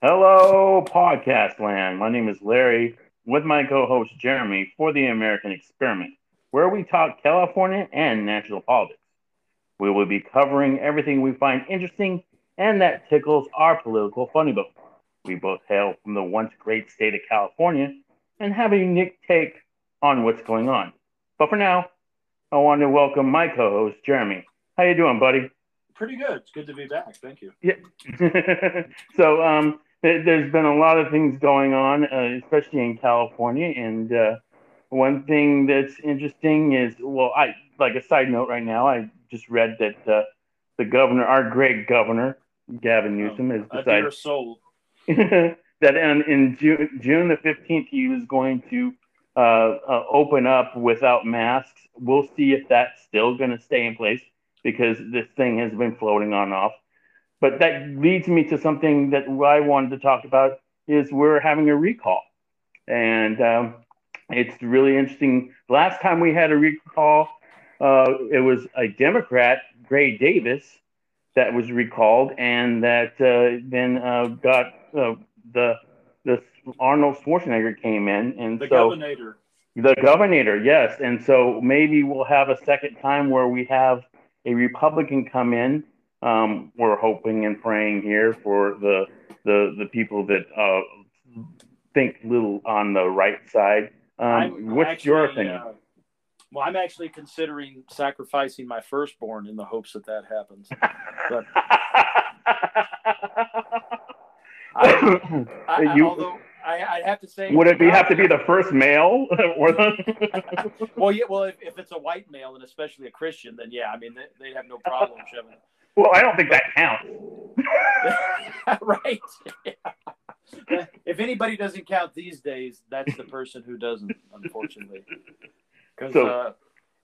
Hello, podcast land. My name is Larry with my co host Jeremy for the American Experiment, where we talk California and national politics. We will be covering everything we find interesting and that tickles our political funny bone. We both hail from the once great state of California and have a unique take on what's going on. But for now, I want to welcome my co host Jeremy. How you doing, buddy? Pretty good. It's good to be back. Thank you. Yeah. so, um, there's been a lot of things going on, uh, especially in California. And uh, one thing that's interesting is, well, I like a side note right now. I just read that uh, the governor, our great governor, Gavin oh, Newsom, has decided that in, in June, June the 15th, he was going to uh, uh, open up without masks. We'll see if that's still going to stay in place because this thing has been floating on off. But that leads me to something that I wanted to talk about is we're having a recall. And um, it's really interesting. Last time we had a recall, uh, it was a Democrat, Gray Davis, that was recalled, and that uh, then uh, got uh, the the Arnold Schwarzenegger came in, and the so governor. The governor, yes, and so maybe we'll have a second time where we have a Republican come in um, we're hoping and praying here for the the the people that uh, think little on the right side. Um, what's actually, your opinion? Uh, well, I'm actually considering sacrificing my firstborn in the hopes that that happens. But I, I, you, although I, I, have to say, would it be have to be the first male or the? well, yeah. Well, if, if it's a white male and especially a Christian, then yeah, I mean they, would have no problem shoving well, I don't think that counts. right. if anybody doesn't count these days, that's the person who doesn't, unfortunately. Because so, uh,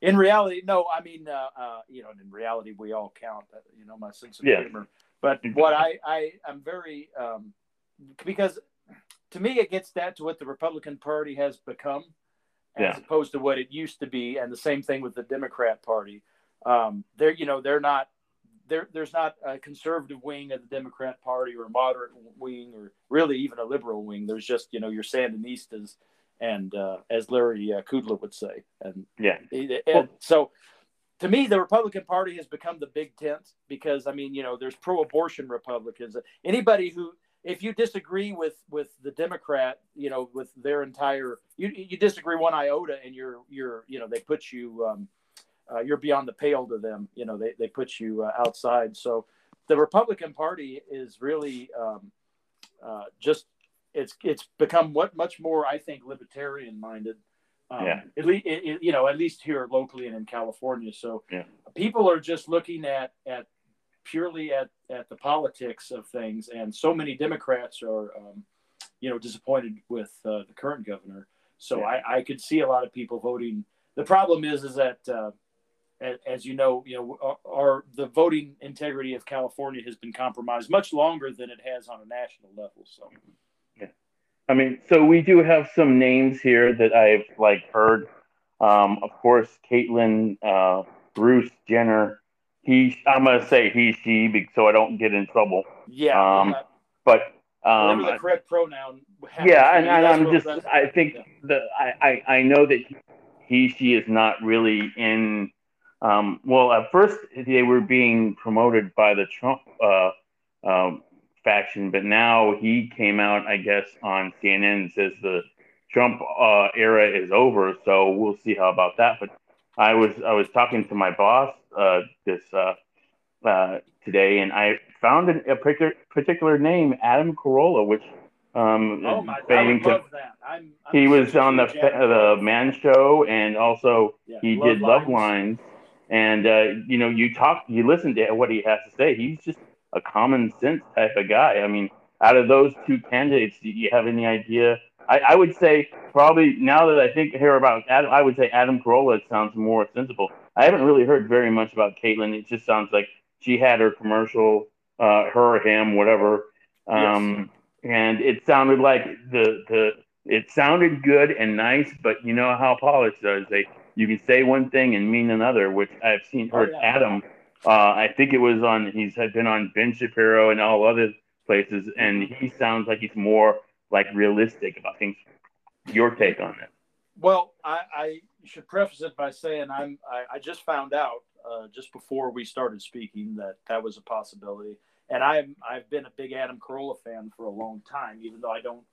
in reality, no, I mean, uh, uh, you know, in reality, we all count. Uh, you know, my sense of yeah. humor. But what I, I, I'm very um, because to me, it gets that to what the Republican Party has become, as yeah. opposed to what it used to be, and the same thing with the Democrat Party. Um, they're, you know, they're not there, there's not a conservative wing of the Democrat Party or a moderate wing or really even a liberal wing. There's just you know your Sandinistas and uh, as Larry uh, Kudlow would say, and yeah, and so to me the Republican Party has become the big tent because I mean you know there's pro-abortion Republicans. Anybody who if you disagree with with the Democrat, you know, with their entire you you disagree one iota, and you're you're you know they put you um, uh, you're beyond the pale to them. You know, they, they put you uh, outside. So the Republican Party is really um, uh, just it's it's become what much more I think libertarian minded. Um, yeah. At least you know at least here locally and in California. So yeah. people are just looking at at purely at at the politics of things, and so many Democrats are um, you know disappointed with uh, the current governor. So yeah. I, I could see a lot of people voting. The problem is is that uh, as you know, you know, our, the voting integrity of California has been compromised much longer than it has on a national level. So, yeah, I mean, so we do have some names here that I've like heard. Um, of course, Caitlyn, uh, Bruce Jenner. He, I'm gonna say he, she, so I don't get in trouble. Yeah. Um, but um, whatever the correct pronoun. Yeah, and, and I'm just, I think yeah. the I, I I know that he, she is not really in um, well, at first they were being promoted by the Trump uh, um, faction, but now he came out, I guess, on CNN and says the Trump uh, era is over. So we'll see how about that. But I was I was talking to my boss uh, this uh, uh, today, and I found an, a particular particular name, Adam Carolla, which um, oh my, I love that. I'm, I'm he was on the the Man Show, and also yeah, he did Love Lines. And uh, you know, you talk, you listen to what he has to say. He's just a common sense type of guy. I mean, out of those two candidates, do you have any idea? I, I would say probably now that I think hear about Adam, I would say Adam Carolla sounds more sensible. I haven't really heard very much about Caitlyn. It just sounds like she had her commercial, uh, her or him, whatever. Um, yes. And it sounded like the the it sounded good and nice, but you know how politics does. They you can say one thing and mean another, which I've seen heard oh, yeah. Adam. Uh, I think it was on. He's had been on Ben Shapiro and all other places, and mm-hmm. he sounds like he's more like realistic about things. Your take on it? Well, I, I should preface it by saying I'm I, I just found out uh, just before we started speaking that that was a possibility, and I'm I've been a big Adam Carolla fan for a long time, even though I don't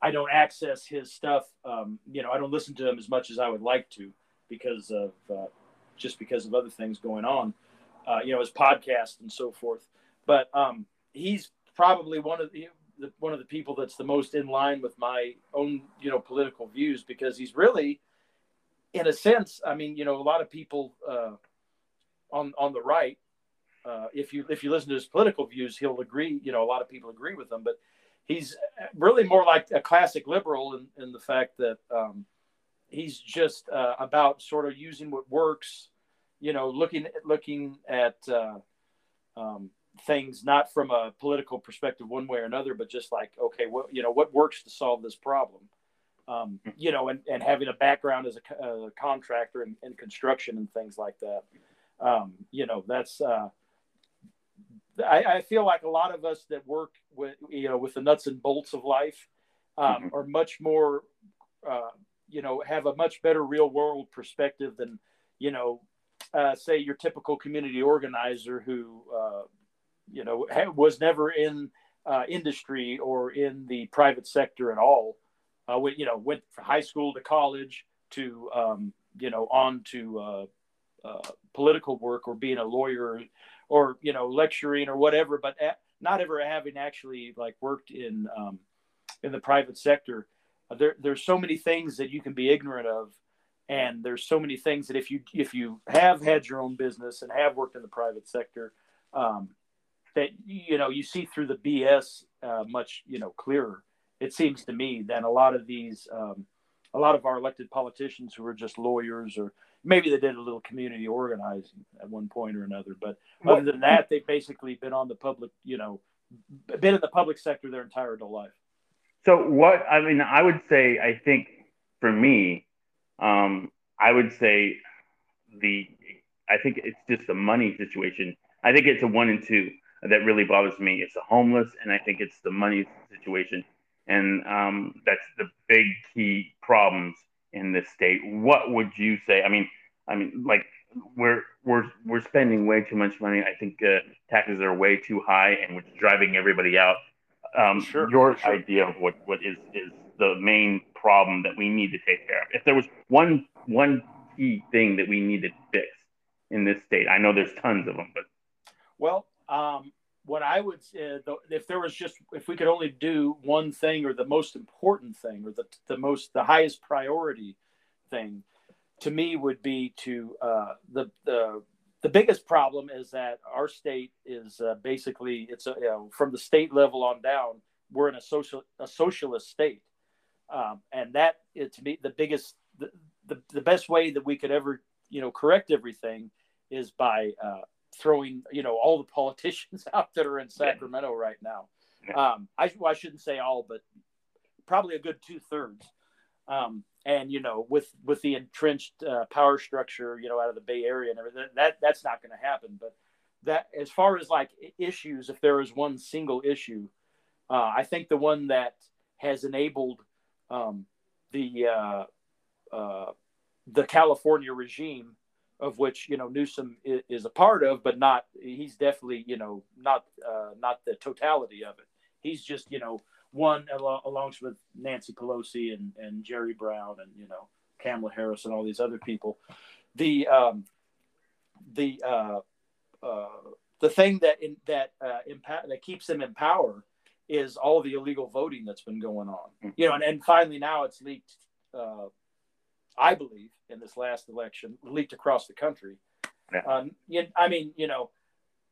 I don't access his stuff. Um, you know, I don't listen to him as much as I would like to because of uh, just because of other things going on. Uh, you know, his podcast and so forth. But um, he's probably one of the, the, one of the people that's the most in line with my own you know political views because he's really, in a sense, I mean, you know, a lot of people uh, on on the right. Uh, if you if you listen to his political views, he'll agree. You know, a lot of people agree with him, but he's really more like a classic liberal in, in the fact that um, he's just uh, about sort of using what works, you know, looking looking at uh, um, things not from a political perspective one way or another, but just like okay, what you know, what works to solve this problem, um, you know, and, and having a background as a, a contractor in, in, construction and things like that, um, you know, that's. Uh, I, I, feel like a lot of us that work with you know with the nuts and bolts of life um, mm-hmm. are much more uh, you know have a much better real world perspective than you know uh, say your typical community organizer who uh, you know ha- was never in uh, industry or in the private sector at all. Uh, we, you know went from high school to college to um, you know on to uh, political work or being a lawyer or you know lecturing or whatever but not ever having actually like worked in um, in the private sector there, there's so many things that you can be ignorant of and there's so many things that if you if you have had your own business and have worked in the private sector um, that you know you see through the bs uh, much you know clearer it seems to me than a lot of these um, a lot of our elected politicians who are just lawyers or maybe they did a little community organizing at one point or another but other than that they've basically been on the public you know been in the public sector their entire adult life so what I mean, I would say, I think for me, um, I would say the, I think it's just the money situation. I think it's a one and two that really bothers me. It's the homeless, and I think it's the money situation, and um, that's the big key problems in this state. What would you say? I mean, I mean, like we're we're we're spending way too much money. I think uh, taxes are way too high, and which driving everybody out um, sure, your sure. idea of what, what is, is the main problem that we need to take care of. If there was one one key thing that we need to fix in this state, I know there's tons of them, but well, um, what I would uh, if there was just if we could only do one thing or the most important thing or the the most the highest priority thing to me would be to uh, the the the biggest problem is that our state is uh, basically it's a, you know, from the state level on down we're in a social a socialist state um, and that is to me the biggest the, the, the best way that we could ever you know correct everything is by uh, throwing you know all the politicians out that are in Sacramento yeah. right now. Yeah. Um, I, well, I shouldn't say all, but probably a good two thirds. Um, and you know with with the entrenched uh, power structure you know out of the bay area and everything that that's not going to happen. But that as far as like issues if there is one single issue uh, i think the one that has enabled um, the uh, uh the california regime of which you know newsom is, is, a part of but not he's definitely you know not uh, not the totality of it. He's just you know one along with Nancy Pelosi and, and Jerry Brown and you know Kamala Harris and all these other people. The um, the uh, uh, the thing that in, that uh, that keeps them in power is all the illegal voting that's been going on. Mm-hmm. You know, and, and finally now it's leaked. Uh, I believe in this last election, leaked across the country. Yeah. Um, you, I mean, you know,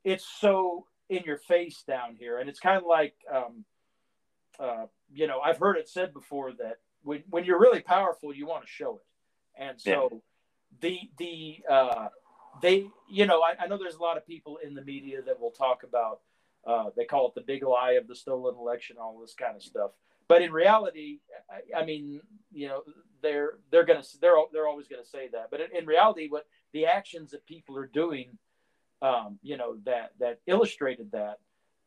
it's so in your face down here, and it's kind of like um, uh, you know, I've heard it said before that when, when you're really powerful, you want to show it. And so yeah. the, the, uh, they, you know, I, I, know there's a lot of people in the media that will talk about, uh, they call it the big lie of the stolen election, all this kind of stuff. But in reality, I, I mean, you know, they're, they're going to, they're, they're always going to say that. But in, in, reality, what the actions that people are doing, um, you know, that, that illustrated that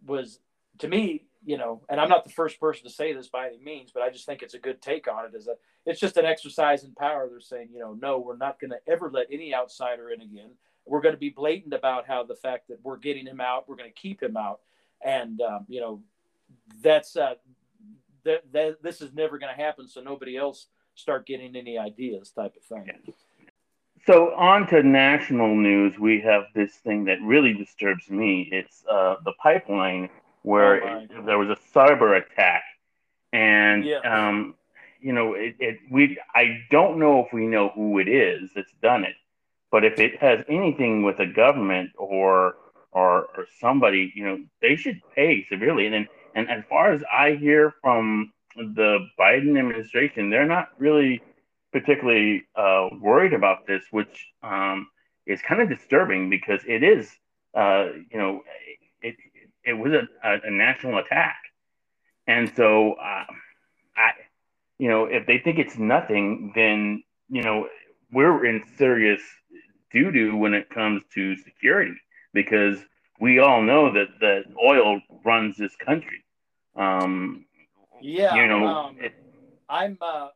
was to me, you know, and I'm not the first person to say this by any means, but I just think it's a good take on it. Is that it's just an exercise in power. They're saying, you know, no, we're not going to ever let any outsider in again. We're going to be blatant about how the fact that we're getting him out, we're going to keep him out, and um, you know, that's uh, that, that this is never going to happen. So nobody else start getting any ideas, type of thing. Yeah. So on to national news, we have this thing that really disturbs me. It's uh, the pipeline where oh it, there was a cyber attack, and yeah. um, you know, it, it, we I don't know if we know who it is that's done it, but if it has anything with a government or or or somebody, you know, they should pay severely. And and as far as I hear from the Biden administration, they're not really particularly uh, worried about this, which um, is kind of disturbing because it is, uh, you know, it it was a, a, national attack, and so uh, I, you know, if they think it's nothing, then you know we're in serious doo doo when it comes to security because we all know that that oil runs this country. Um, yeah, you know, um, it, I'm uh,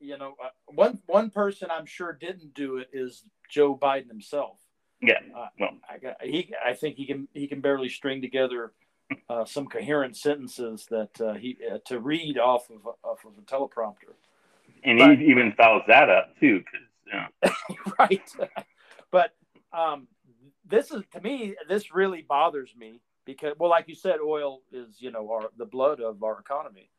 you know, uh, one one person I'm sure didn't do it is Joe Biden himself. Yeah, uh, well, I got, he I think he can he can barely string together uh, some coherent sentences that uh, he uh, to read off of off of a teleprompter. And but, he even fouls that up too, because yeah. right. but um, this is to me this really bothers me because well, like you said, oil is you know our the blood of our economy,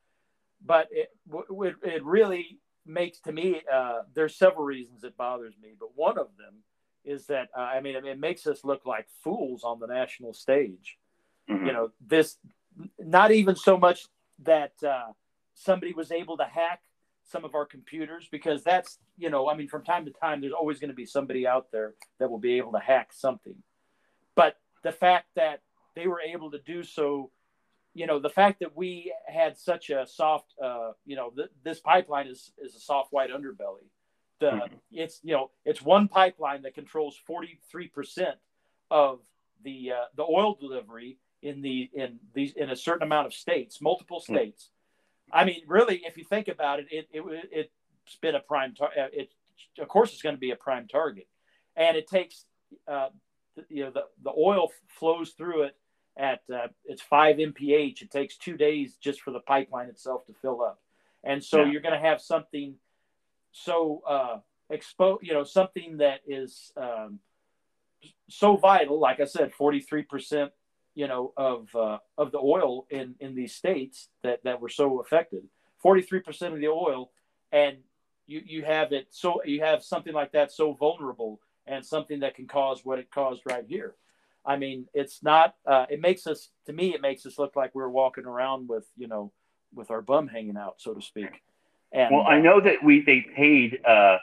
but it it, it really makes to me uh, there's several reasons it bothers me, but one of them is that uh, I mean it makes us look like fools on the national stage. Mm-hmm. You know this, not even so much that uh, somebody was able to hack some of our computers because that's you know I mean from time to time there's always going to be somebody out there that will be able to hack something, but the fact that they were able to do so you know the fact that we had such a soft uh, you know th- this pipeline is is a soft white underbelly mm-hmm. it's you know it's one pipeline that controls 43% of the uh, the oil delivery in the in these in a certain amount of states multiple hmm. states mm-hmm. i mean really if you think about it it, it it's been a prime tar- uh, it of course it's going to be a prime target and it takes uh, you know the, the oil flows through it at uh, it's five mph. It takes two days just for the pipeline itself to fill up, and so yeah. you're going to have something so uh, expo you know, something that is um, so vital. Like I said, 43 percent, you know, of uh, of the oil in in these states that that were so affected. 43 percent of the oil, and you you have it so you have something like that so vulnerable and something that can cause what it caused right here. I mean, it's not. Uh, it makes us, to me, it makes us look like we're walking around with, you know, with our bum hanging out, so to speak. And, well, I know that we they paid uh,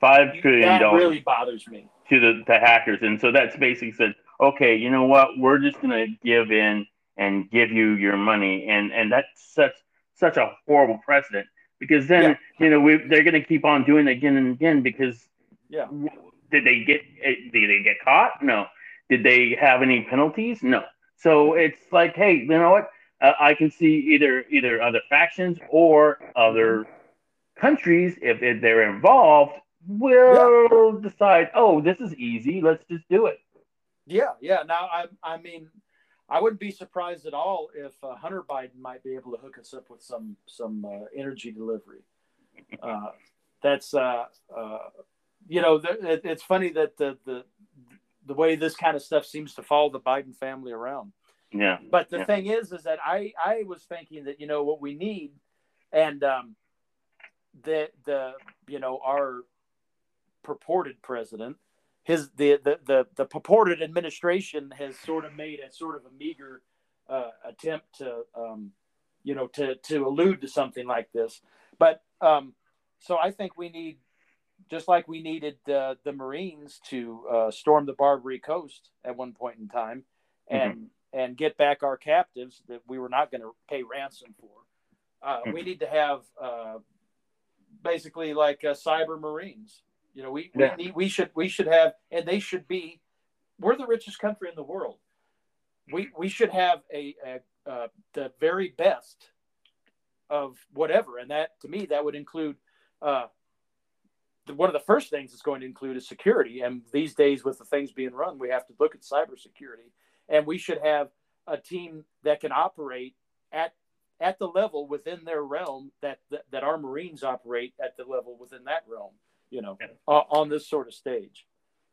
five trillion dollars. That really bothers me to the to hackers, and so that's basically said, okay, you know what, we're just gonna give in and give you your money, and and that's such such a horrible precedent because then yeah. you know we they're gonna keep on doing it again and again because yeah, did they get eh, did they get caught? No did they have any penalties? No. So it's like, hey, you know what? Uh, I can see either either other factions or other countries if, if they're involved will yeah. decide, oh, this is easy. Let's just do it. Yeah, yeah. Now, I, I mean, I wouldn't be surprised at all if uh, Hunter Biden might be able to hook us up with some some uh, energy delivery. Uh, that's uh, uh, you know, th- it, it's funny that the the the way this kind of stuff seems to follow the Biden family around. Yeah. But the yeah. thing is, is that I I was thinking that you know what we need, and um, that the you know our purported president, his the the the, the purported administration has sort of made a sort of a meager uh, attempt to um, you know to to allude to something like this, but um, so I think we need just like we needed uh, the Marines to uh, storm the Barbary Coast at one point in time and mm-hmm. and get back our captives that we were not going to pay ransom for. Uh, mm-hmm. We need to have uh, basically like uh, cyber Marines. You know, we yeah. we, need, we should we should have, and they should be. We're the richest country in the world. We we should have a, a uh, the very best of whatever, and that to me that would include uh, the, one of the first things it's going to include is security. And these days, with the things being run, we have to look at cybersecurity, and we should have a team that can operate at at the level within their realm that that, that our Marines operate at the level within that realm. You know, yeah. uh, on this sort of stage.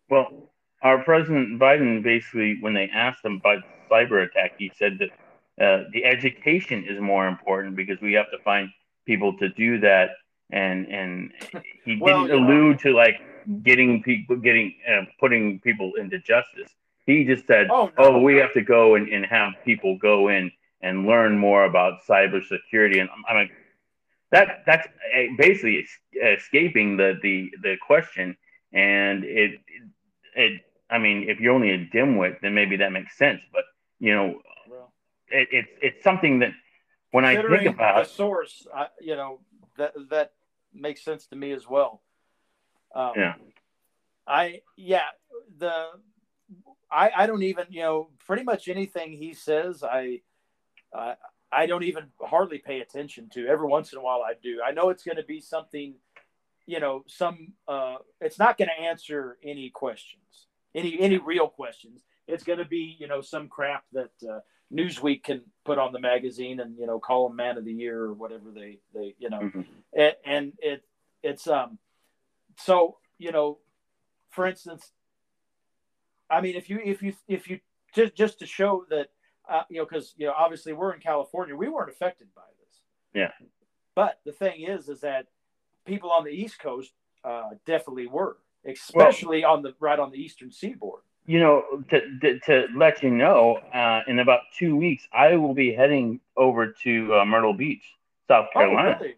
Well, our President Biden basically, when they asked him about cyber attack, he said that uh, the education is more important because we have to find people to do that and and he well, didn't allude know. to like getting people getting uh, putting people into justice he just said oh, no, oh we have to go and, and have people go in and learn more about cybersecurity and i mean that that's basically escaping the the the question and it it i mean if you're only a dimwit then maybe that makes sense but you know it, it's it's something that when i think about the source I, you know that that makes sense to me as well. Um, yeah. I yeah the I I don't even you know pretty much anything he says I uh, I don't even hardly pay attention to. Every once in a while I do. I know it's going to be something you know some uh, it's not going to answer any questions any any real questions. It's going to be you know some crap that uh, Newsweek can put on the magazine and you know call him man of the year or whatever they they you know mm-hmm. and, and it it's um so you know for instance I mean if you if you if you just just to show that uh, you know because you know obviously we're in California we weren't affected by this. Yeah. But the thing is is that people on the East Coast uh, definitely were especially well, on the right on the eastern seaboard. You know, to, to, to let you know, uh, in about two weeks, I will be heading over to uh, Myrtle Beach, South oh, Carolina. Oh, really?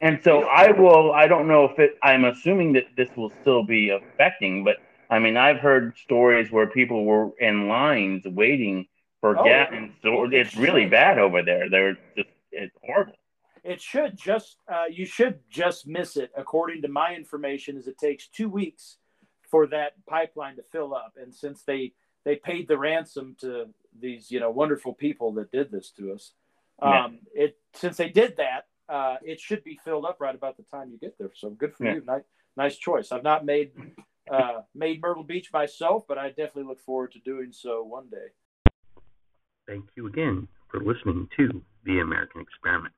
And so I will, I don't know if it, I'm assuming that this will still be affecting, but I mean, I've heard stories where people were in lines waiting for oh, gas. And so it's really bad over there. They're just, it's horrible. It should just, uh, you should just miss it. According to my information, is it takes two weeks for that pipeline to fill up. And since they they paid the ransom to these you know wonderful people that did this to us, yeah. um, it since they did that, uh, it should be filled up right about the time you get there. So good for yeah. you. Nice, nice choice. I've not made uh, made Myrtle Beach myself, but I definitely look forward to doing so one day. Thank you again for listening to the American Experiment.